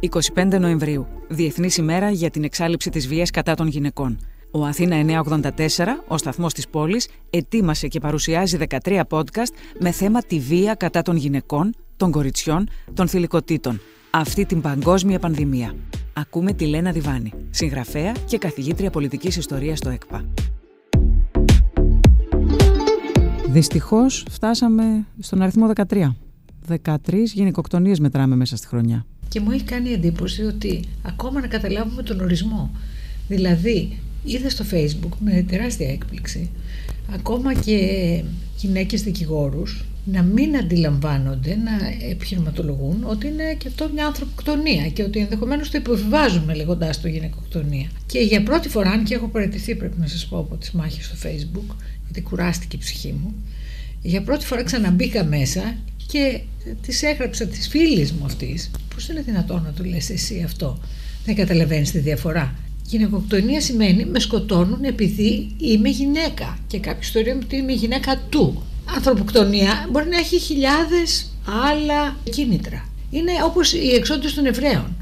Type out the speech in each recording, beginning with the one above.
25 Νοεμβρίου, Διεθνής ημέρα για την εξάλληψη της βίας κατά των γυναικών. Ο Αθήνα 984, ο σταθμός της πόλης, ετοίμασε και παρουσιάζει 13 podcast με θέμα τη βία κατά των γυναικών, των κοριτσιών, των θηλυκοτήτων. Αυτή την παγκόσμια πανδημία. Ακούμε τη Λένα Διβάνη, συγγραφέα και καθηγήτρια πολιτικής ιστορίας στο ΕΚΠΑ. Δυστυχώς φτάσαμε στον αριθμό 13. 13 γυναικοκτονίες μετράμε μέσα στη χρονιά. Και μου έχει κάνει εντύπωση ότι ακόμα να καταλάβουμε τον ορισμό. Δηλαδή, είδα στο facebook με τεράστια έκπληξη ακόμα και γυναίκες δικηγόρους να μην αντιλαμβάνονται, να επιχειρηματολογούν ότι είναι και αυτό μια ανθρωποκτονία και ότι ενδεχομένως το υποβιβάζουμε λέγοντάς το γυναικοκτονία. Και για πρώτη φορά, αν και έχω παραιτηθεί, πρέπει να σας πω από τις μάχες στο Facebook, γιατί κουράστηκε η ψυχή μου, για πρώτη φορά ξαναμπήκα μέσα και τη έγραψα τη φίλη μου αυτής, πώς είναι δυνατόν να του λες εσύ αυτό, δεν καταλαβαίνεις τη διαφορά. Γυναικοκτονία σημαίνει με σκοτώνουν επειδή είμαι γυναίκα και κάποιο θεωρεί ότι είμαι γυναίκα του. Ανθρωποκτονία μπορεί να έχει χιλιάδες άλλα κίνητρα. Είναι όπως οι εξόντες των Εβραίων.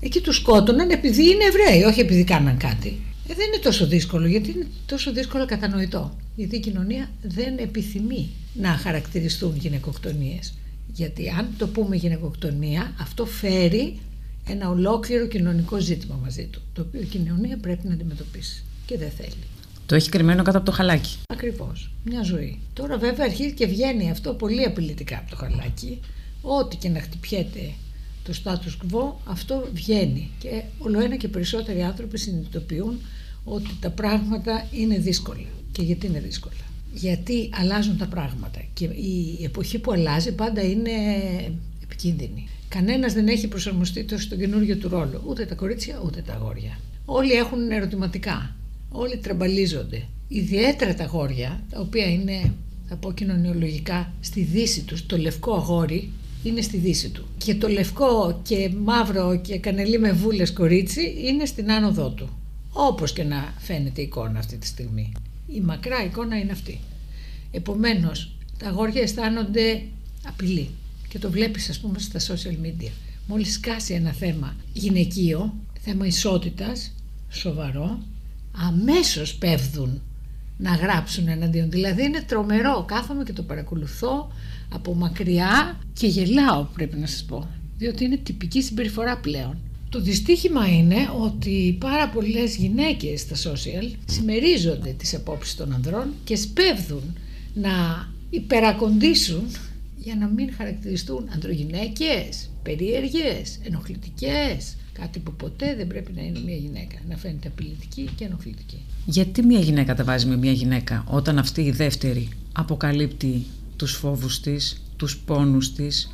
Εκεί τους σκότωναν επειδή είναι Εβραίοι, όχι επειδή κάναν κάτι. Ε, δεν είναι τόσο δύσκολο, γιατί είναι τόσο δύσκολο κατανοητό. Γιατί η κοινωνία δεν επιθυμεί να χαρακτηριστούν γυναικοκτονίες. Γιατί αν το πούμε γυναικοκτονία, αυτό φέρει ένα ολόκληρο κοινωνικό ζήτημα μαζί του, το οποίο η κοινωνία πρέπει να αντιμετωπίσει και δεν θέλει. Το έχει κρυμμένο κάτω από το χαλάκι. Ακριβώς. Μια ζωή. Τώρα βέβαια αρχίζει και βγαίνει αυτό πολύ απειλητικά από το χαλάκι. Ό,τι και να χτυπιέται το status quo, αυτό βγαίνει. Και όλο ένα και περισσότεροι άνθρωποι συνειδητοποιούν ότι τα πράγματα είναι δύσκολα. Και γιατί είναι δύσκολα; Γιατί αλλάζουν τα πράγματα. Και η εποχή που αλλάζει πάντα είναι επικίνδυνη. Κανένας δεν έχει προσαρμοστεί τόσο στον καινούργιο του ρόλο. Ούτε τα κορίτσια ούτε τα αγόρια. Όλοι έχουν ερωτηματικά όλοι τραμπαλίζονται. Ιδιαίτερα τα αγόρια, τα οποία είναι, θα πω κοινωνιολογικά, στη δύση τους, το λευκό αγόρι είναι στη δύση του. Και το λευκό και μαύρο και κανελί με βούλες κορίτσι είναι στην άνοδό του. Όπως και να φαίνεται η εικόνα αυτή τη στιγμή. Η μακρά εικόνα είναι αυτή. Επομένως, τα αγόρια αισθάνονται απειλή. Και το βλέπεις ας πούμε στα social media. Μόλις σκάσει ένα θέμα γυναικείο, θέμα ισότητας, σοβαρό, αμέσως πέφτουν να γράψουν εναντίον. Δηλαδή είναι τρομερό. Κάθομαι και το παρακολουθώ από μακριά και γελάω πρέπει να σας πω. Διότι είναι τυπική συμπεριφορά πλέον. Το δυστύχημα είναι ότι πάρα πολλές γυναίκες στα social συμμερίζονται τις απόψεις των ανδρών και σπέβδουν να υπερακοντήσουν για να μην χαρακτηριστούν ανδρογυναίκες, περίεργες, ενοχλητικές, Κάτι που ποτέ δεν πρέπει να είναι μια γυναίκα. Να φαίνεται απειλητική και ενοχλητική. Γιατί μια γυναίκα τα βάζει με μια γυναίκα όταν αυτή η δεύτερη αποκαλύπτει τους φόβους της, τους πόνους της,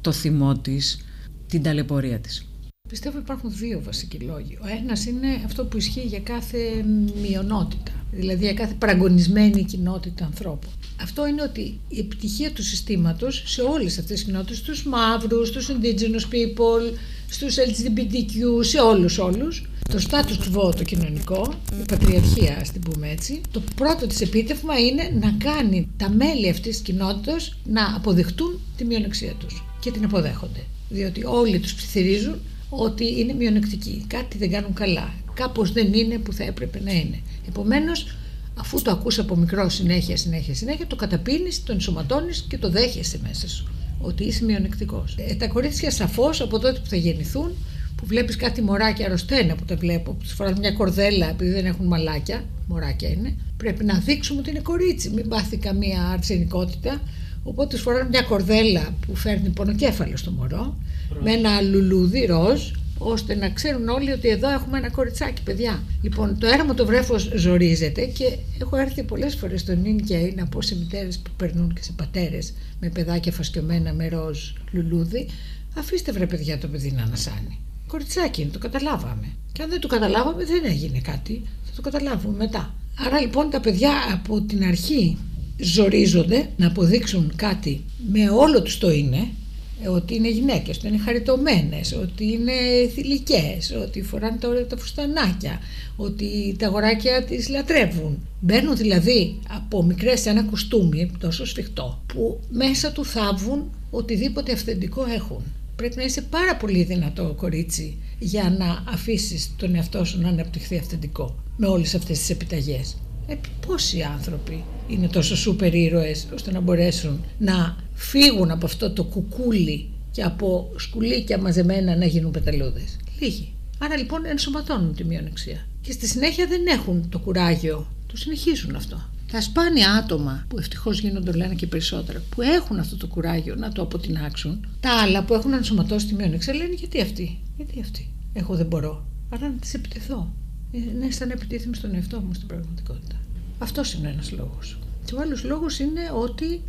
το θυμό της, την ταλαιπωρία της; Πιστεύω υπάρχουν δύο βασικοί λόγοι. Ο ένας είναι αυτό που ισχύει για κάθε μειονότητα, δηλαδή για κάθε πραγωνισμένη κοινότητα ανθρώπων. Αυτό είναι ότι η επιτυχία του συστήματος σε όλες αυτές τις κοινότητες, στους μαύρους, στους indigenous people, στους LGBTQ, σε όλους όλους, το status quo το κοινωνικό, η πατριαρχία ας την πούμε έτσι, το πρώτο της επίτευγμα είναι να κάνει τα μέλη αυτής της κοινότητας να αποδεχτούν τη μειονεξία τους και την αποδέχονται. Διότι όλοι τους ψιθυρίζουν ότι είναι μειονεκτικοί, κάτι δεν κάνουν καλά, κάπως δεν είναι που θα έπρεπε να είναι. Επομένως, αφού το ακούς από μικρό συνέχεια, συνέχεια, συνέχεια, το καταπίνεις, το ενσωματώνεις και το δέχεσαι μέσα σου ότι είσαι μειονεκτικός. Ε, τα κορίτσια σαφώς από τότε που θα γεννηθούν, που βλέπεις κάτι μωράκια αρρωστένα που τα βλέπω, που τους φοράνε μια κορδέλα επειδή δεν έχουν μαλάκια, μωράκια είναι, πρέπει να δείξουμε ότι είναι κορίτσι. Μην πάθει καμία αρσενικότητα. Οπότε του φοράνε μια κορδέλα που φέρνει πονοκέφαλο στο μωρό, με ένα λουλούδι ροζ, ώστε να ξέρουν όλοι ότι εδώ έχουμε ένα κοριτσάκι, παιδιά. Λοιπόν, το έρμο το βρέφος ζορίζεται και έχω έρθει πολλές φορές στο νυν και είναι από σε μητέρες που περνούν και σε πατέρες με παιδάκια φασκιωμένα με ροζ λουλούδι. Αφήστε βρε παιδιά το παιδί να ανασάνει. Κοριτσάκι είναι, το καταλάβαμε. Και αν δεν το καταλάβαμε, δεν έγινε κάτι. Θα το καταλάβουμε μετά. Άρα λοιπόν τα παιδιά από την αρχή ζορίζονται να αποδείξουν κάτι με όλο τους το είναι ότι είναι γυναίκες, ότι είναι χαριτωμένες, ότι είναι θηλυκές, ότι φοράνε τα ωραία τα φουστανάκια, ότι τα αγοράκια τις λατρεύουν. Μπαίνουν δηλαδή από μικρές σε ένα κοστούμι τόσο σφιχτό που μέσα του θάβουν οτιδήποτε αυθεντικό έχουν. Πρέπει να είσαι πάρα πολύ δυνατό κορίτσι για να αφήσεις τον εαυτό σου να αναπτυχθεί αυθεντικό με όλες αυτές τις επιταγές. Ε, πόσοι άνθρωποι είναι τόσο σούπερ ήρωες ώστε να μπορέσουν να φύγουν από αυτό το κουκούλι και από σκουλίκια μαζεμένα να γίνουν πεταλούδες; Λίγοι. Άρα λοιπόν ενσωματώνουν τη μειονεξία. Και στη συνέχεια δεν έχουν το κουράγιο. Το συνεχίζουν αυτό. Τα σπάνια άτομα που ευτυχώς γίνονται λένε και περισσότερα, που έχουν αυτό το κουράγιο να το αποτινάξουν, τα άλλα που έχουν ενσωματώσει τη μειονεξία λένε γιατί αυτή, γιατί αυτή; Εγώ δεν μπορώ. Άρα να τη επιτεθώ. Είναι σαν να επιτίθεμαι στον εαυτό μου στην πραγματικότητα. Αυτός είναι ένας λόγος. Και ο άλλος λόγος είναι ότι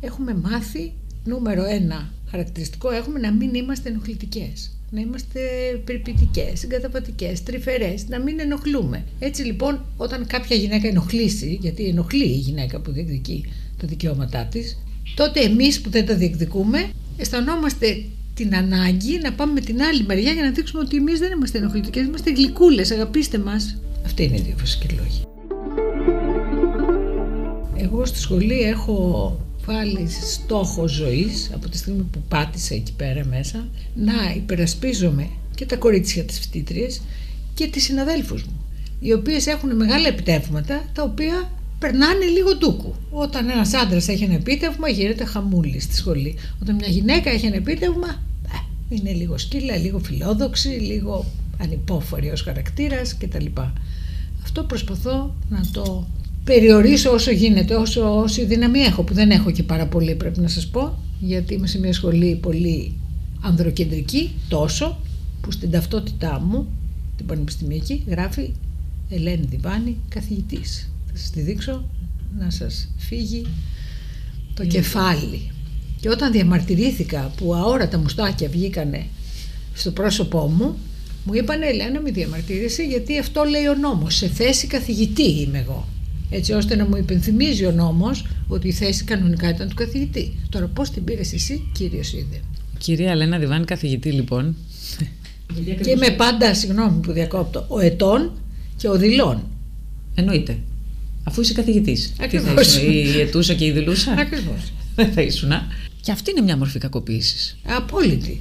έχουμε μάθει, νούμερο ένα χαρακτηριστικό, έχουμε να μην είμαστε ενοχλητικές να είμαστε περιπητικές, συγκαταβατικές, τρυφερές, να μην ενοχλούμε. Έτσι λοιπόν όταν κάποια γυναίκα ενοχλήσει, γιατί ενοχλεί η γυναίκα που διεκδικεί τα δικαιώματά της, τότε εμείς που δεν τα διεκδικούμε αισθανόμαστε την ανάγκη να πάμε με την άλλη μεριά για να δείξουμε ότι εμείς δεν είμαστε ενοχλητικές, είμαστε γλυκούλες, αγαπήστε μας. Αυτή είναι η δύο βασική λόγη. Εγώ στη σχολή έχω βάλει στόχο ζωής από τη στιγμή που πάτησα εκεί πέρα μέσα να υπερασπίζομαι και τα κορίτσια της φοιτήτριας και τις συναδέλφους μου οι οποίες έχουν μεγάλα επιτεύγματα τα οποία περνάνε λίγο ντούκου. Όταν ένας άντρας έχει ένα επίτευγμα γίνεται χαμούλη στη σχολή. Όταν μια γυναίκα έχει ένα επίτευγμα ε, είναι λίγο σκύλα, λίγο φιλόδοξη, λίγο ανυπόφορη ως χαρακτήρας κτλ. Αυτό προσπαθώ να το περιορίσω όσο γίνεται, όσο, όση δύναμη έχω, που δεν έχω και πάρα πολύ πρέπει να σας πω, γιατί είμαι σε μια σχολή πολύ ανδροκεντρική, τόσο, που στην ταυτότητά μου, την πανεπιστημιακή, γράφει Ελένη Διβάνη, καθηγητής. Θα σας τη δείξω να σας φύγει το κεφάλι. Και όταν διαμαρτυρήθηκα που αόρατα μουστάκια βγήκανε στο πρόσωπό μου, μου είπανε Ελένα μη διαμαρτύρεσαι γιατί αυτό λέει ο νόμος, σε θέση καθηγητή είμαι εγώ έτσι ώστε να μου υπενθυμίζει ο νόμος ότι η θέση κανονικά ήταν του καθηγητή. Τώρα πώς την πήρες εσύ, κύριος είδε. Κυρία Λένα Διβάνη, καθηγητή λοιπόν. και είμαι πάντα, συγγνώμη που διακόπτω, ο ετών και ο δηλών. Εννοείται. Αφού είσαι καθηγητής. Τι θα ήσουν, η ετούσα και η δηλούσα; Ακριβώς. Δεν θα ήσουν. Και αυτή είναι μια μορφή κακοποίησης. Απόλυτη.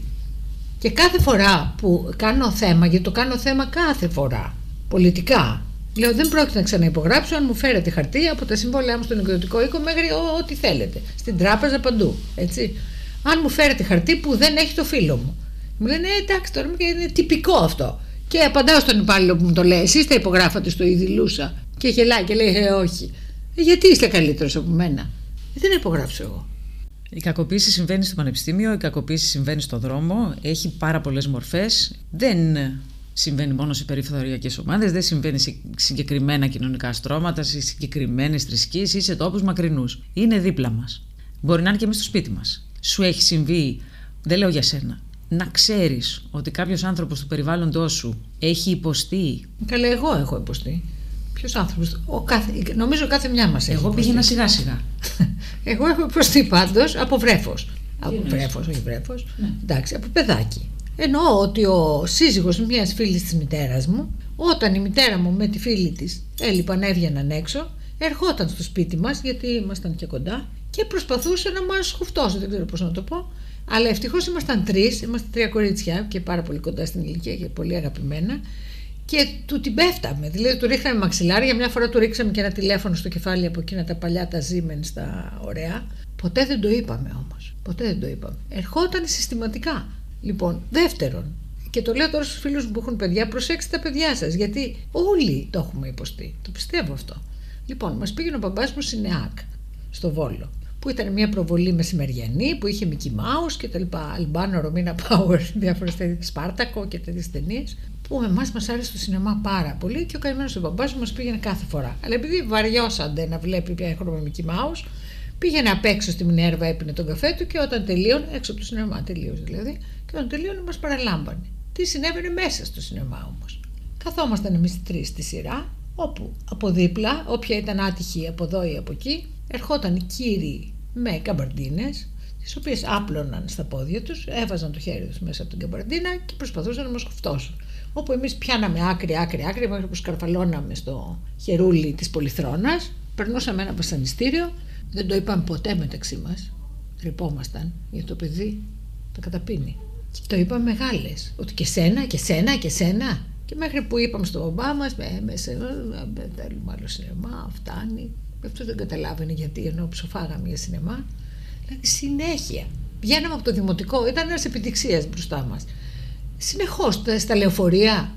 Και κάθε φορά που κάνω θέμα, γιατί το κάνω θέμα κάθε φορά, πολιτικά, Λέω δεν πρόκειται να ξαναυπογράψω αν μου φέρετε χαρτί από τα συμβόλαιά μου στον εκδοτικό οίκο μέχρι ό,τι θέλετε. Στην τράπεζα παντού. Έτσι. Αν μου φέρετε χαρτί που δεν έχει το φίλο μου. Μου λένε ε, εντάξει τώρα είναι τυπικό αυτό. Και απαντάω στον υπάλληλο που μου το λέει: Εσείς τα υπογράφατε στο Ιδηλούσα. Και γελάει και λέει: Ε, όχι. Ε, γιατί είστε καλύτερος από μένα; Ε, δεν υπογράψω εγώ. Η κακοποίηση συμβαίνει στο πανεπιστήμιο, η κακοποίηση συμβαίνει στο δρόμο, έχει πάρα πολλές μορφές. Δεν συμβαίνει μόνο σε περιφερειακές ομάδες, δεν συμβαίνει σε συγκεκριμένα κοινωνικά στρώματα, σε συγκεκριμένες θρησκείες ή σε τόπους μακρινούς. Είναι δίπλα μας. Μπορεί να είναι και εμείς στο σπίτι μας. Σου έχει συμβεί, δεν λέω για σένα, να ξέρεις ότι κάποιος άνθρωπος του περιβάλλοντός σου έχει υποστεί; Καλά, εγώ έχω υποστεί. Ποιος άνθρωπος; Κάθε, νομίζω κάθε μια μας έχει. Εγώ πήγαινα σιγά σιγά. εγώ έχω υποστεί πάντως από βρέφος. Από βρέφος, όχι βρέφος. Ναι. Εντάξει, από παιδάκι. Εννοώ ότι ο σύζυγος μιας φίλης της μητέρας μου, όταν η μητέρα μου με τη φίλη της έλειπαν, έβγαιναν έξω, ερχόταν στο σπίτι μας, γιατί ήμασταν και κοντά, και προσπαθούσε να μας χουφτώσει, δεν ξέρω πώς να το πω. Αλλά ευτυχώς ήμασταν τρεις, είμαστε τρία κορίτσια και πάρα πολύ κοντά στην ηλικία και πολύ αγαπημένα. Και του την πέφταμε. Δηλαδή του ρίχναμε μαξιλάρια. Μια φορά του ρίξαμε και ένα τηλέφωνο στο κεφάλι από εκείνα τα παλιά τα ζήμεν στα ωραία. Ποτέ δεν το είπαμε όμως. Ποτέ δεν το είπαμε. Ερχόταν συστηματικά. Λοιπόν, δεύτερον, και το λέω τώρα στους φίλους μου που έχουν παιδιά, προσέξτε τα παιδιά σας, γιατί όλοι το έχουμε υποστεί. Το πιστεύω αυτό. Λοιπόν, μας πήγαινε ο μπαμπάς μου στην ΕΑΚ, στο Βόλο, που ήταν μια προβολή μεσημεριανή, που είχε Mickey Mouse και τα λοιπά, Αλμπάνο, Ρωμίνα Πάουερ, διάφορες τέτοιες, Σπάρτακο και τέτοιες ταινίες, που εμάς μας άρεσε το σινεμά πάρα πολύ και ο καημένος ο μπαμπάς μου μας πήγαινε κάθε φορά. Αλλά επειδή βαριώσαντε να βλέπει πια χρόνο Mickey Mouse, πήγαινε απ' έξω στη Μινέρβα, έπινε τον καφέ του και όταν τελείωνε, έξω από το σινεμά τελείω δηλαδή, και όταν τελείωνε μας παραλάμβανε. Τι συνέβαινε μέσα στο σινεμά όμως. Καθόμασταν εμείς τρεις στη σειρά, όπου από δίπλα, όποια ήταν άτυχη από εδώ ή από εκεί, ερχόταν κύριοι με καμπαρντίνες, τις οποίες άπλωναν στα πόδια τους, έβαζαν το χέρι τους μέσα από την καμπαρντίνα και προσπαθούσαν να μας χουφτώσουν. Όπου εμείς πιάναμε άκρη, άκρη, άκρη, μέχρι που σκαρφαλώναμε στο χερούλι της πολυθρόνας, περνούσαμε ένα βασανιστήριο, δεν το είπαμε ποτέ μεταξύ μας. Τρυπόμασταν για το παιδί τα καταπίνει. Και το είπαμε μεγάλες. Ότι και σένα, και σένα, και σένα. Και μέχρι που είπαμε στον μπαμπά μας, με, με, θέλουμε άλλο σινεμά, φτάνει. Αυτό δεν καταλάβαινε γιατί ενώ ψοφάγαμε για σινεμά. Δηλαδή συνέχεια. Βγαίναμε από το δημοτικό, ήταν ένας επιτυχία μπροστά μας. Συνεχώς στα λεωφορεία,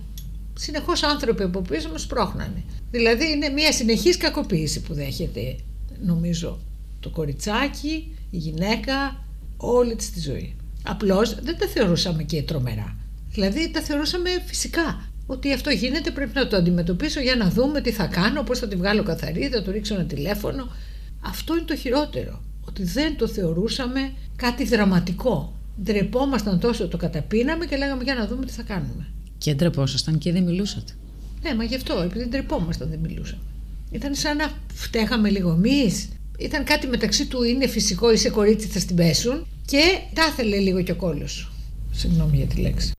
συνεχώς άνθρωποι από πίσω μας πρόχνανε. Δηλαδή είναι μια συνεχής κακοποίηση που δέχεται νομίζω το κοριτσάκι, η γυναίκα, όλη της τη ζωή. Απλώς δεν τα θεωρούσαμε και τρομερά. Δηλαδή τα θεωρούσαμε φυσικά. Ότι αυτό γίνεται πρέπει να το αντιμετωπίσω για να δούμε τι θα κάνω, πώς θα τη βγάλω καθαρή, θα του ρίξω ένα τηλέφωνο. Αυτό είναι το χειρότερο. Ότι δεν το θεωρούσαμε κάτι δραματικό. Ντρεπόμασταν τόσο, το καταπίναμε και λέγαμε για να δούμε τι θα κάνουμε. Και ντρεπόσασταν και δεν μιλούσατε. Ναι, μα γι' αυτό, επειδή ντρεπόμασταν δεν μιλούσαμε. Ήταν σαν να φταίγαμε λίγο εμείς. Ήταν κάτι μεταξύ του είναι φυσικό, είσαι κορίτσι, θα στην πέσουν και τα ήθελε λίγο και ο κόλος σου. Συγγνώμη για τη λέξη.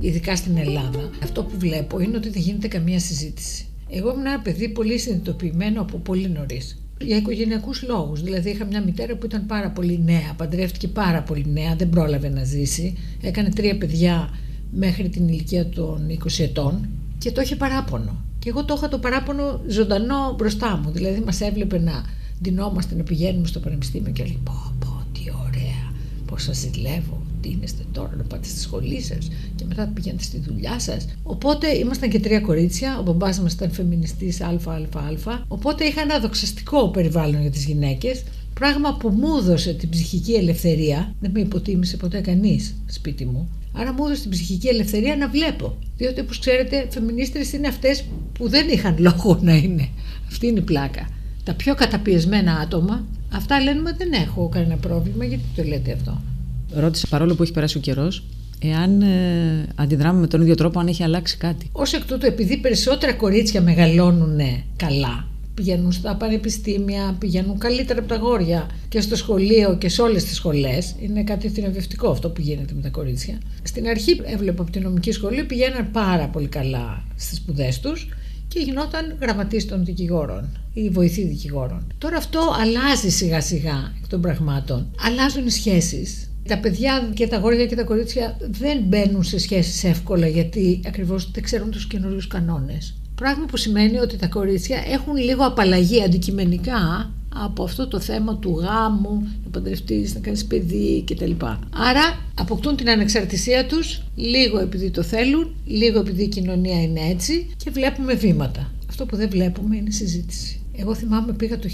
Ειδικά στην Ελλάδα, αυτό που βλέπω είναι ότι δεν γίνεται καμία συζήτηση. Εγώ ήμουν ένα παιδί πολύ συνειδητοποιημένο από πολύ νωρίς. Για οικογενειακούς λόγους. Δηλαδή, είχα μια μητέρα που ήταν πάρα πολύ νέα, παντρεύτηκε πάρα πολύ νέα, δεν πρόλαβε να ζήσει. Έκανε τρία παιδιά μέχρι την ηλικία των 20 ετών και το είχε παράπονο. Και εγώ το είχα το παράπονο ζωντανό μπροστά μου. Δηλαδή, μας έβλεπε να ντυνόμαστε, να πηγαίνουμε στο πανεπιστήμιο και λέει: Πω, πω, τι ωραία, πώς σας ζηλεύω, τι είστε τώρα να πάτε στη σχολή σας και μετά πηγαίνετε στη δουλειά σας. Οπότε ήμασταν και τρία κορίτσια. Ο μπαμπάς μας ήταν φεμινιστής ΑΑΑ. Οπότε είχα ένα δοξαστικό περιβάλλον για τις γυναίκες. Πράγμα που μου έδωσε την ψυχική ελευθερία. Δεν με υποτίμησε ποτέ κανείς σπίτι μου. Άρα μου έδωσε την ψυχική ελευθερία να βλέπω. Διότι, όπως ξέρετε, φεμινίστρες είναι αυτές που δεν είχαν λόγο να είναι. Αυτή είναι η πλάκα. Τα πιο καταπιεσμένα άτομα, αυτά λένε ότι δεν έχω κανένα πρόβλημα. Γιατί το λέτε αυτό. Ρώτησα παρόλο που έχει περάσει ο καιρός, εάν ε, αντιδράμε με τον ίδιο τρόπο, αν έχει αλλάξει κάτι. Ω εκ τούτου, επειδή περισσότερα κορίτσια μεγαλώνουν καλά, πηγαίνουν στα πανεπιστήμια, πηγαίνουν καλύτερα από τα γόρια και στο σχολείο και σε όλες τις σχολές. Είναι κάτι θηρευευτικό αυτό που γίνεται με τα κορίτσια. Στην αρχή έβλεπα από την νομική σχολή πηγαίναν πάρα πολύ καλά στις σπουδές τους και γινόταν γραμματής των δικηγόρων ή βοηθή δικηγόρων. Τώρα αυτό αλλάζει σιγά σιγά εκ των πραγμάτων. Αλλάζουν οι σχέσεις. Τα παιδιά και τα γόρια και τα κορίτσια δεν μπαίνουν σε σχέσεις εύκολα γιατί ακριβώς δεν ξέρουν τους καινούριους κανόνες. Πράγμα που σημαίνει ότι τα κορίτσια έχουν λίγο απαλλαγή αντικειμενικά από αυτό το θέμα του γάμου, να παντρευτείς, να κάνεις παιδί κτλ. Άρα αποκτούν την ανεξαρτησία τους λίγο επειδή το θέλουν, λίγο επειδή η κοινωνία είναι έτσι και βλέπουμε βήματα. Αυτό που δεν βλέπουμε είναι συζήτηση. Εγώ θυμάμαι πήγα το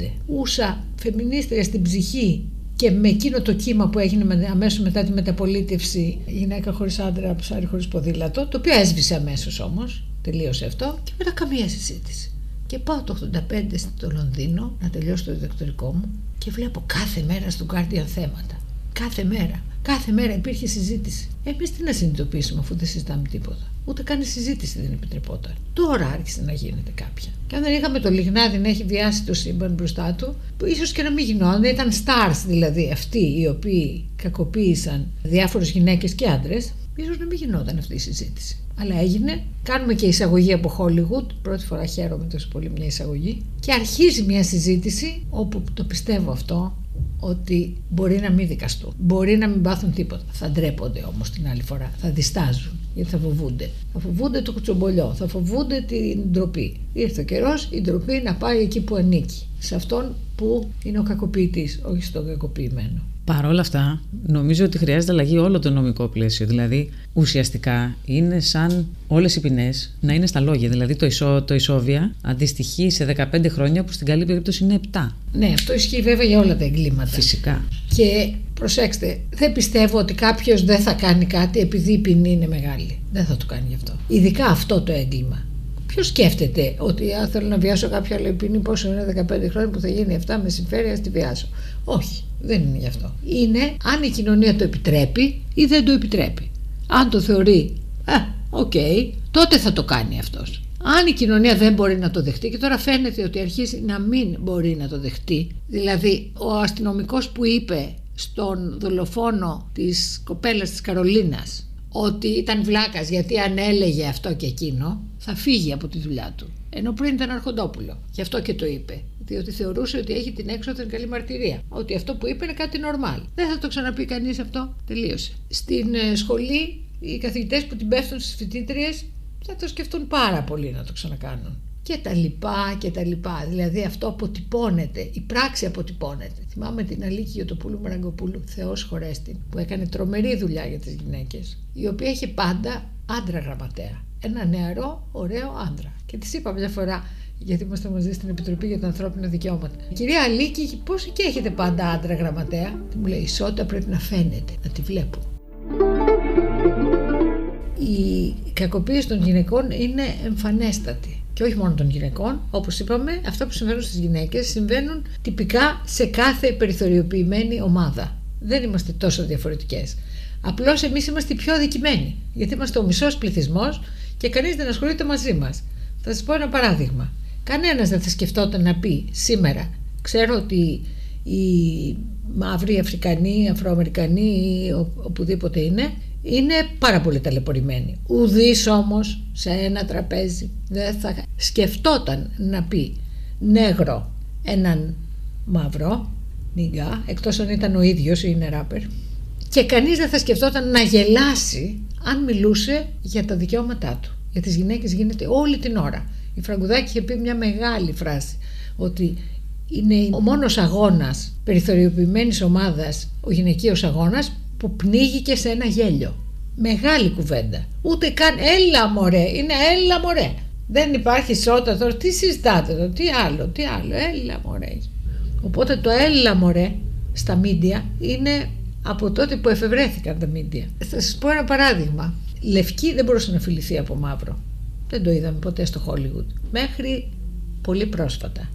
1985, ούσα φεμινίστρια στην ψυχή και με εκείνο το κύμα που έγινε αμέσως μετά τη μεταπολίτευση γυναίκα χωρίς άντρα, ψάρι χωρίς ποδήλατο, το οποίο έσβησε αμέσως όμως, τελείωσε αυτό και μετά καμία συζήτηση. Και πάω το 85 στο Λονδίνο να τελειώσω το διδακτορικό μου και βλέπω κάθε μέρα στον Guardian θέματα. Κάθε μέρα. Κάθε μέρα υπήρχε συζήτηση. Εμείς τι να συνειδητοποιήσουμε αφού δεν συζητάμε τίποτα; Ούτε καν η συζήτηση δεν επιτρεπόταν. Τώρα άρχισε να γίνεται κάποια. Και αν δεν είχαμε το Λιγνάδι να έχει βιάσει το σύμπαν μπροστά του, ίσως και να μην γινόταν. Ήταν stars δηλαδή αυτοί οι οποίοι κακοποίησαν διάφορες γυναίκες και άντρες, ίσως να μην γινόταν αυτή η συζήτηση. Αλλά έγινε. Κάνουμε και εισαγωγή από Hollywood. Πρώτη φορά χαίρομαι τόσο πολύ μια εισαγωγή. Και αρχίζει μια συζήτηση όπου το πιστεύω αυτό ότι μπορεί να μην δικαστούν. Μπορεί να μην πάθουν τίποτα. Θα ντρέπονται όμως την άλλη φορά. Θα διστάζουν γιατί θα φοβούνται. Θα φοβούνται το κουτσομπολιό, θα φοβούνται την ντροπή. Ήρθε ο καιρός η ντροπή να πάει εκεί που ανήκει. Σε αυτόν που είναι ο κακοποιητής, όχι στον κακοποιημένο. Παρ' όλα αυτά, νομίζω ότι χρειάζεται αλλαγή όλο το νομικό πλαίσιο. Δηλαδή, ουσιαστικά είναι σαν όλες οι ποινές να είναι στα λόγια. Δηλαδή, το, ισό, το ισόβια αντιστοιχεί σε 15 χρόνια που στην καλή περίπτωση είναι 7. Ναι, αυτό ισχύει βέβαια για όλα τα εγκλήματα. Φυσικά. Και προσέξτε, δεν πιστεύω ότι κάποιος δεν θα κάνει κάτι επειδή η ποινή είναι μεγάλη. Δεν θα το κάνει γι' αυτό. Ειδικά αυτό το έγκλημα. Ποιος σκέφτεται ότι αν θέλω να βιάσω κάποια άλλη ποινή, πόσο είναι 15 χρόνια που θα γίνει 7 με συμφέρει, ας τη βιάσω. Όχι, δεν είναι γι' αυτό. Είναι αν η κοινωνία το επιτρέπει ή δεν το επιτρέπει. Αν το θεωρεί, α, OK, okay, τότε θα το κάνει αυτός. Αν η κοινωνία δεν μπορεί να το δεχτεί και τώρα φαίνεται ότι αρχίζει να μην μπορεί να το δεχτεί, δηλαδή ο αστυνομικός που είπε στον δολοφόνο της κοπέλας της Καρολίνας ότι ήταν βλάκας γιατί αν έλεγε αυτό και εκείνο θα φύγει από τη δουλειά του. Ενώ πριν ήταν αρχοντόπουλο. Γι' αυτό και το είπε. Διότι θεωρούσε ότι έχει την έξωθεν καλή μαρτυρία. Ότι αυτό που είπε είναι κάτι νορμάλ. Δεν θα το ξαναπεί κανείς αυτό. Τελείωσε. Στην ε, σχολή, οι καθηγητές που την πέφτουν στις φοιτήτριες θα το σκεφτούν πάρα πολύ να το ξανακάνουν. Και τα λοιπά και τα λοιπά. Δηλαδή αυτό αποτυπώνεται, η πράξη αποτυπώνεται. Θυμάμαι την Αλίκη Γιωτοπούλου Μαραγκοπούλου, Θεός χωρέστη, που έκανε τρομερή δουλειά για τις γυναίκες, η οποία είχε πάντα άντρα γραμματέα. Ένα νεαρό, ωραίο άντρα. Και της είπα μια φορά, γιατί είμαστε μαζί στην Επιτροπή για τα Ανθρώπινα Δικαιώματα. Κυρία Αλίκη, πώ και έχετε πάντα άντρα γραμματέα; Μου λέει: Η ισότητα πρέπει να φαίνεται, να τη βλέπω. Η κακοποίηση των γυναικών είναι εμφανέστατη. Και όχι μόνο των γυναικών, όπως είπαμε, αυτά που συμβαίνουν στις γυναίκες συμβαίνουν τυπικά σε κάθε περιθωριοποιημένη ομάδα. Δεν είμαστε τόσο διαφορετικές. Απλώς εμείς είμαστε οι πιο αδικημένοι. Γιατί είμαστε ο μισός πληθυσμός και κανείς δεν ασχολείται μαζί μας. Θα σας πω ένα παράδειγμα. Κανένας δεν θα σκεφτόταν να πει σήμερα, ξέρω ότι οι μαύροι Αφρικανοί, Αφροαμερικανοί ή οπουδήποτε είναι, είναι πάρα πολύ ταλαιπωρημένοι. Ουδής όμως σε ένα τραπέζι δεν θα σκεφτόταν να πει νέγρο έναν μαύρο, νιγά, εκτός αν ήταν ο ίδιος ή είναι ράπερ. Και κανείς δεν θα σκεφτόταν να γελάσει αν μιλούσε για τα δικαιώματά του. Για τις γυναίκες γίνεται όλη την ώρα. Η Φραγκουδάκη είχε πει μια μεγάλη φράση ότι είναι ο μόνος αγώνας περιθωριοποιημένης ομάδας, ο γυναικείος αγώνας που πνίγηκε σε ένα γέλιο. Μεγάλη κουβέντα. Ούτε καν έλα μωρέ, είναι έλα μωρέ. Δεν υπάρχει ισότητα τώρα, τι συζητάτε εδώ, τι άλλο, τι άλλο, έλα μωρέ. Οπότε το έλα μωρέ στα μίντια είναι από τότε που εφευρέθηκαν τα μίντια. Θα σας πω ένα παράδειγμα. Λευκή δεν μπορούσε να φιληθεί από μαύρο. Δεν το είδαμε ποτέ στο Hollywood. Μέχρι πολύ πρόσφατα.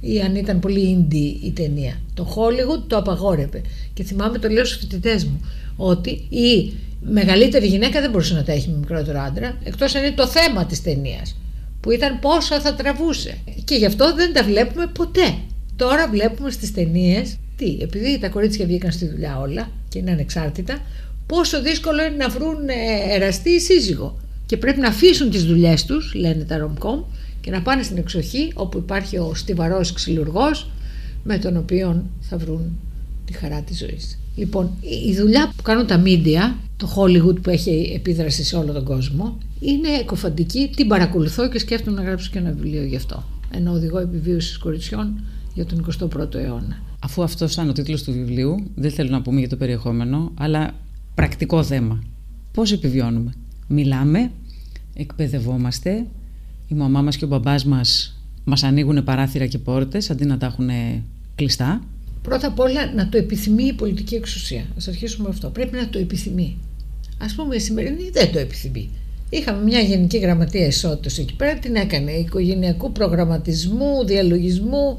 Ή αν ήταν πολύ indie η ταινία. Το Hollywood το απαγόρευε. Και θυμάμαι το λέω στους φοιτητές μου ότι η μεγαλύτερη γυναίκα δεν μπορούσε να τα έχει με μικρότερο άντρα, εκτός αν είναι το θέμα της ταινίας. Που ήταν πόσο θα τραβούσε. Και γι' αυτό δεν τα βλέπουμε ποτέ. Τώρα βλέπουμε στις ταινίες, τι, επειδή τα κορίτσια βγήκαν στη δουλειά όλα και είναι ανεξάρτητα, πόσο δύσκολο είναι να βρουν ε, εραστή ή σύζυγο. Και πρέπει να αφήσουν τις δουλειές τους, λένε τα ρομκόμ, και να πάνε στην εξοχή όπου υπάρχει ο στιβαρός ξυλουργός με τον οποίο θα βρουν τη χαρά της ζωής. Λοιπόν, η δουλειά που κάνουν τα media, το Hollywood που έχει επίδραση σε όλο τον κόσμο, είναι εκοφαντική, την παρακολουθώ και σκέφτομαι να γράψω και ένα βιβλίο γι' αυτό. Ένα οδηγό επιβίωσης κοριτσιών για τον 21ο αιώνα. Αφού αυτό ήταν ο τίτλος του βιβλίου, δεν θέλω να πούμε για το περιεχόμενο, αλλά πρακτικό θέμα. Πώς επιβιώνουμε; Μιλάμε, εκπαιδευόμαστε, η μαμά μας και ο μπαμπάς μας μας ανοίγουν παράθυρα και πόρτες αντί να τα έχουν κλειστά Πρώτα απ' όλα να το επιθυμεί η πολιτική εξουσία. Α αρχίσουμε αυτό. Πρέπει να το επιθυμεί. Α πούμε, η σημερινή δεν το επιθυμεί. Είχαμε μια γενική γραμματεία ισότητας εκεί πέρα, την έκανε οικογενειακού προγραμματισμού, διαλογισμού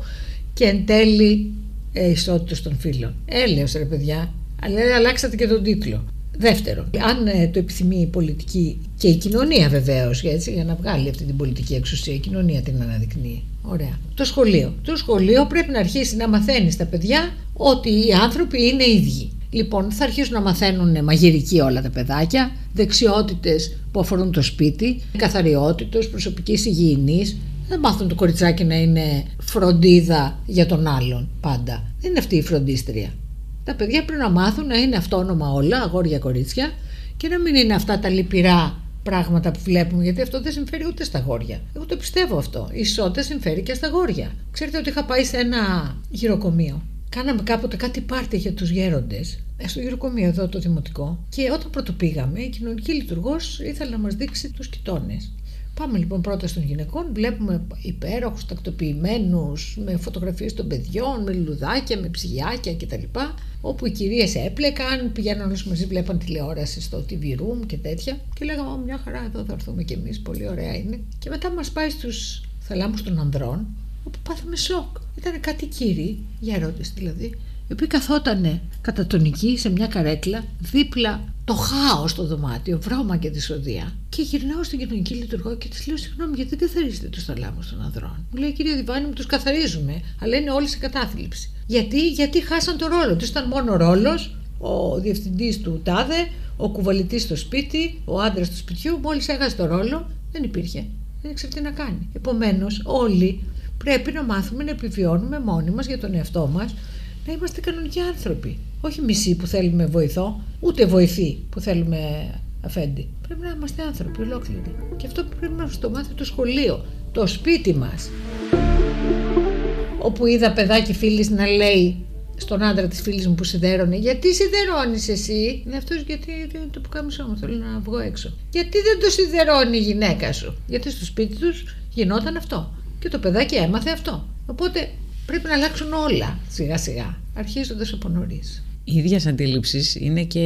και εν τέλει ε, ισότητας των φίλων. Έλεος ρε παιδιά, αλλά αλλάξατε και τον τίτλο. Δεύτερον, αν ε, το επιθυμεί η πολιτική και η κοινωνία βεβαίως, για να βγάλει αυτή την πολιτική εξουσία, η κοινωνία την αναδεικνύει. Ωραία. Το σχολείο. Το σχολείο πρέπει να αρχίσει να μαθαίνει στα παιδιά ότι οι άνθρωποι είναι ίδιοι. Λοιπόν, θα αρχίσουν να μαθαίνουν μαγειρική όλα τα παιδάκια, δεξιότητες που αφορούν το σπίτι, καθαριότητος, προσωπικής υγιεινής. Δεν μάθουν το κοριτσάκι να είναι φροντίδα για τον άλλον πάντα. Δεν είναι αυτή η φροντίστρια. Τα παιδιά πρέπει να μάθουν να είναι αυτόνομα όλα, αγόρια κορίτσια, και να μην είναι αυτά τα λυπηρά πράγματα που βλέπουμε, γιατί αυτό δεν συμφέρει ούτε στα γόρια. Εγώ το πιστεύω αυτό. Η ισότητα συμφέρει και στα γόρια. Ξέρετε ότι είχα πάει σε ένα γυροκομείο. Κάναμε κάποτε κάτι πάρτι για τους γέροντες, ε, στο γυροκομείο εδώ το δημοτικό. Και όταν πρώτο πήγαμε, η κοινωνική λειτουργός ήθελε να μας δείξει τους κοιτώνες. Πάμε λοιπόν πρώτα των γυναικών, βλέπουμε υπέροχους, τακτοποιημένους, με φωτογραφίες των παιδιών, με λουδάκια, με ψυγιάκια κτλ. Όπου οι κυρίες έπλεκαν, πηγαίναν όλες μαζί, βλέπαν τηλεόραση στο TV Room και τέτοια. Και λέγαμε, μια χαρά, εδώ θα έρθουμε κι εμείς, πολύ ωραία είναι. Και μετά μας πάει στους θαλάμους των ανδρών, όπου πάθαμε σοκ. Ήταν κάτι κύριοι, γέροντε δηλαδή, οι οποίοι καθότανε κατατονική σε μια καρέκλα δίπλα το χάος στο δωμάτιο, βρώμα και δυσοδεία. Και γυρνάω στην κοινωνική λειτουργό και της λέω: Συγγνώμη, γιατί δεν καθαρίζετε του θαλάμου των ανδρών; Μου λέει: Κύριε Διβάνη, μου τους καθαρίζουμε, αλλά είναι όλοι σε κατάθλιψη. Γιατί, γιατί χάσαν το ρόλο τους. Ήταν μόνο ρόλος ο διευθυντής του Τάδε, ο κουβαλητής στο σπίτι, ο άντρας του σπιτιού, μόλις έχασε το ρόλο, δεν υπήρχε. Δεν ήξερε τι να κάνει. Επομένως, όλοι πρέπει να μάθουμε να επιβιώνουμε μόνοι μας για τον εαυτό μας, να είμαστε κανονικοί άνθρωποι. Όχι μισοί που θέλουμε βοηθό, ούτε βοηθοί που θέλουμε αφέντη. Πρέπει να είμαστε άνθρωποι ολόκληροι. Και αυτό πρέπει να το μάθει το σχολείο, το σπίτι μας. Όπου είδα παιδάκι φίλης να λέει στον άντρα της φίλης μου που σιδέρωνε, Γιατί σιδερώνεις εσύ; Είναι αυτός γιατί είναι το πουκάμισό μου. Θέλω να βγω έξω. Γιατί δεν το σιδερώνει η γυναίκα σου; Γιατί στο σπίτι τους γινόταν αυτό. Και το παιδάκι έμαθε αυτό. Οπότε πρέπει να αλλάξουν όλα σιγά σιγά, αρχίζοντας από νωρίς. Η ίδια αντίληψη είναι και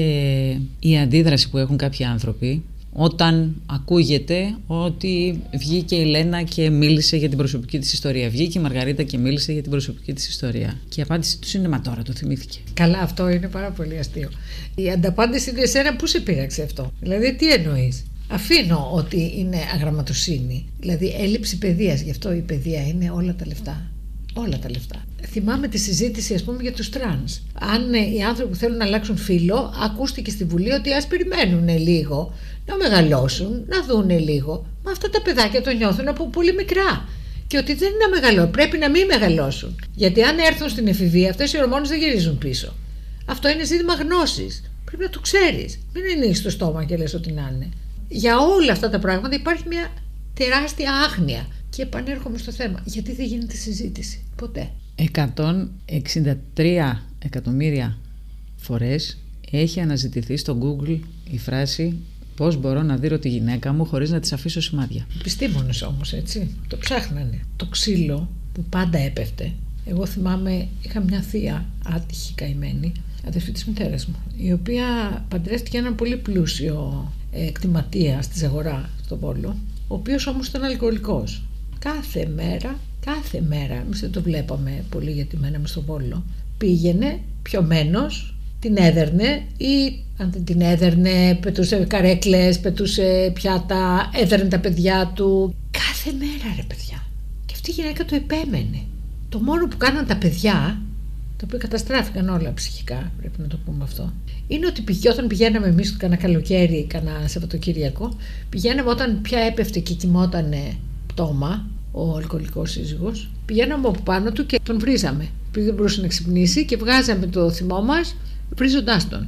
η αντίδραση που έχουν κάποιοι άνθρωποι όταν ακούγεται ότι βγήκε η Λένα και μίλησε για την προσωπική της ιστορία. Βγήκε η Μαργαρίτα και μίλησε για την προσωπική της ιστορία. Και η απάντηση του είναι μα τώρα το θυμήθηκε. Καλά, αυτό είναι πάρα πολύ αστείο. Η ανταπάντηση είναι εσένα πού σε πήραξε αυτό; Δηλαδή τι εννοείς; Αφήνω ότι είναι αγραμματοσύνη, δηλαδή έλλειψη παιδείας, γι' αυτό η παιδεία είναι όλα τα λεφτά. Όλα τα λεφτά. Θυμάμαι τη συζήτηση, ας πούμε, για τους τρανς. Αν ε, οι άνθρωποι που θέλουν να αλλάξουν φύλο, ακούστηκε στη Βουλή ότι ας περιμένουν λίγο να μεγαλώσουν, να δούνε λίγο. Μα αυτά τα παιδάκια το νιώθουν από πολύ μικρά. Και ότι δεν είναι μεγαλό, πρέπει να μην μεγαλώσουν. Γιατί αν έρθουν στην εφηβεία, αυτές οι ορμόνες δεν γυρίζουν πίσω. Αυτό είναι ζήτημα γνώσης. Πρέπει να το ξέρεις. Μην ανοίξεις το στόμα και λες ότι να είναι. Για όλα αυτά τα πράγματα υπάρχει μια τεράστια άγνοια. Και επανέρχομαι στο θέμα. Γιατί δεν γίνεται συζήτηση; Ποτέ. 163 εκατομμύρια φορές έχει αναζητηθεί στο Google η φράση Πώς μπορώ να δείρω τη γυναίκα μου χωρίς να της αφήσω σημάδια. Επιστήμονες όμως, έτσι. Το ψάχνανε. Το ξύλο που πάντα έπεφτε. Εγώ θυμάμαι, είχα μια θεία άτυχη καημένη, αδερφή της μητέρας μου, η οποία παντρεύτηκε έναν πολύ πλούσιο εκτιματία στη Ζαγορά, στον Πόλο, ο οποίος όμως ήταν αλκοολικός. Κάθε μέρα, κάθε μέρα, εμείς δεν το βλέπαμε πολύ γιατί μέναμε στον Πόλο, πήγαινε πιωμένος, την έδερνε ή αν δεν την έδερνε, πετούσε καρέκλες, πετούσε πιάτα, έδερνε τα παιδιά του. Κάθε μέρα ρε παιδιά. Και αυτή η γυναίκα το επέμενε. Το μόνο που κάναν τα παιδιά, τα οποία καταστράφηκαν όλα ψυχικά, πρέπει να το πούμε αυτό, είναι ότι πηγε, όταν πηγαίναμε εμείς κανένα καλοκαίρι, κανένα Σαββατοκύριακο, πηγαίναμε όταν πια έπεφτε και κοιμότανε πτώμα, ο αλκοολικός σύζυγος, πηγαίναμε από πάνω του και τον βρίζαμε. Επειδή δεν μπορούσε να ξυπνήσει και βγάζαμε το θυμό μας βρίζοντάς τον.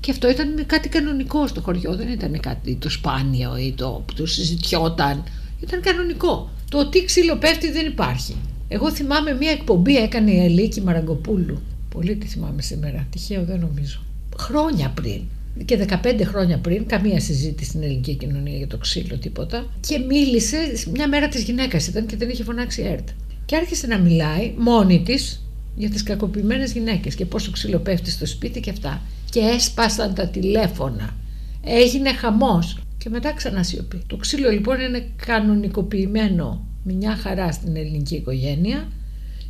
Και αυτό ήταν κάτι κανονικό στο χωριό, δεν ήταν κάτι το σπάνιο ή το που το συζητιόταν. Ήταν κανονικό. Το τι ξύλο πέφτει δεν υπάρχει. Εγώ θυμάμαι μία εκπομπή έκανε η Ελίκη Μαραγκοπούλου. Πολύ τη θυμάμαι σήμερα. Τυχαίο δεν νομίζω. Χρόνια πριν. Και 15 χρόνια πριν, καμία συζήτηση στην ελληνική κοινωνία για το ξύλο, τίποτα. Και μίλησε, μια μέρα της γυναίκας ήταν και δεν είχε φωνάξει ΕΡΤ. Και άρχισε να μιλάει μόνη της για τις κακοποιημένες γυναίκες και πόσο ξύλο πέφτει στο σπίτι και αυτά και έσπασαν τα τηλέφωνα. Έγινε χαμός και μετά ξανά σιωπή. Το ξύλο λοιπόν είναι κανονικοποιημένο μια χαρά στην ελληνική οικογένεια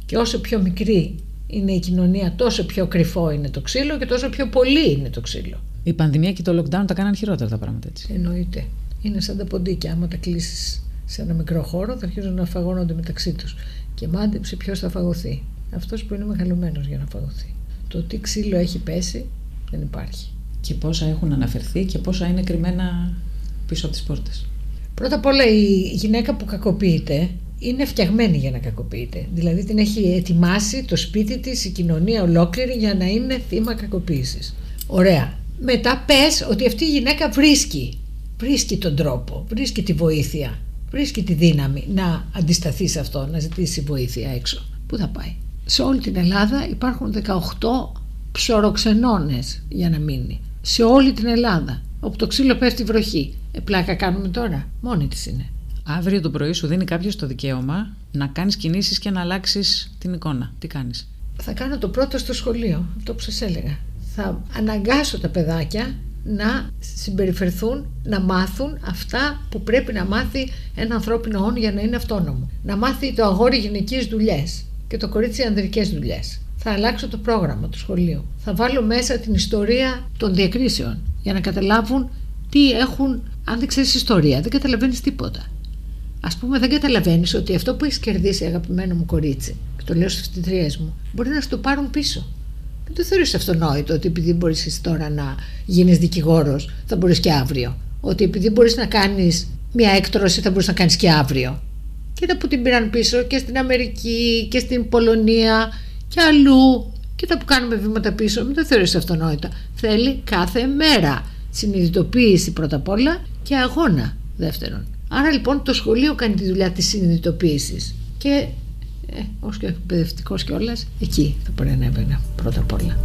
και όσο πιο μικρή είναι η κοινωνία τόσο πιο κρυφό είναι το ξύλο και τόσο πιο πολύ είναι το ξύλο. Η πανδημία και το lockdown τα κάναν χειρότερα τα πράγματα έτσι. Εννοείται. Είναι σαν τα ποντίκια. Άμα τα κλείσεις σε ένα μικρό χώρο θα αρχίζουν να φαγώνονται μεταξύ τους. Και μάντεψε ποιος θα φαγωθεί. Αυτός που είναι μεγαλωμένος για να φαγωθεί. Το τι ξύλο έχει πέσει δεν υπάρχει. Και πόσα έχουν αναφερθεί και πόσα είναι κρυμμένα πίσω από τις πόρτες. Πρώτα απ' όλα η γυναίκα που κακοποιείται είναι φτιαγμένη για να κακοποιείται. Δηλαδή την έχει ετοιμάσει το σπίτι της, η κοινωνία ολόκληρη για να είναι θύμα κακοποίησης. Ωραία. Μετά πες ότι αυτή η γυναίκα βρίσκει, βρίσκει τον τρόπο, βρίσκει τη βοήθεια, βρίσκει τη δύναμη να αντισταθεί σε αυτό, να ζητήσει βοήθεια έξω. Πού θα πάει; Σε όλη την Ελλάδα υπάρχουν 18 ψωροξενώνες για να μείνει. Σε όλη την Ελλάδα. Όπου το ξύλο πέφτει βροχή. Ε, πλάκα κάνουμε τώρα. Μόνη της είναι. Αύριο το πρωί σου δίνει κάποιος το δικαίωμα να κάνεις κινήσεις και να αλλάξεις την εικόνα. Τι κάνεις; Θα κάνω το πρώτο στο σχολείο. Αυτό που σας έλεγα. Θα αναγκάσω τα παιδάκια να συμπεριφερθούν, να μάθουν αυτά που πρέπει να μάθει ένα ανθρώπινο όν για να είναι αυτόνομο. Να μάθει το αγόρι γυναικείες δουλειές και το κορίτσι ανδρικές δουλειές θα αλλάξω το πρόγραμμα του σχολείου. Θα βάλω μέσα την ιστορία των διακρίσεων για να καταλάβουν τι έχουν. Αν δεν ξέρεις ιστορία, δεν καταλαβαίνεις τίποτα. Α πούμε, δεν καταλαβαίνεις ότι αυτό που έχεις κερδίσει, αγαπημένο μου κορίτσι, και το λέω στις φοιτητριές μου, μπορεί να σου το πάρουν πίσω. Δεν Δεν το θεωρείς αυτονόητο ότι επειδή μπορείς τώρα να γίνεις δικηγόρος θα μπορείς και αύριο. Ότι επειδή μπορείς να κάνεις μια έκτρωση θα μπορείς να κάνεις και αύριο. Κοίτα που την πήραν πίσω και στην Αμερική και στην Πολωνία και αλλού. Κοίτα που κάνουμε βήματα πίσω. Μην το θεωρείς αυτονόητα. Θέλει κάθε μέρα συνειδητοποίηση πρώτα απ' όλα και αγώνα δεύτερον. Άρα λοιπόν το σχολείο κάνει τη δουλειά της συνειδητοποίησης και ε, ως και εκπαιδευτικός κιόλας εκεί θα πρέπει να πρώτα απ' όλα.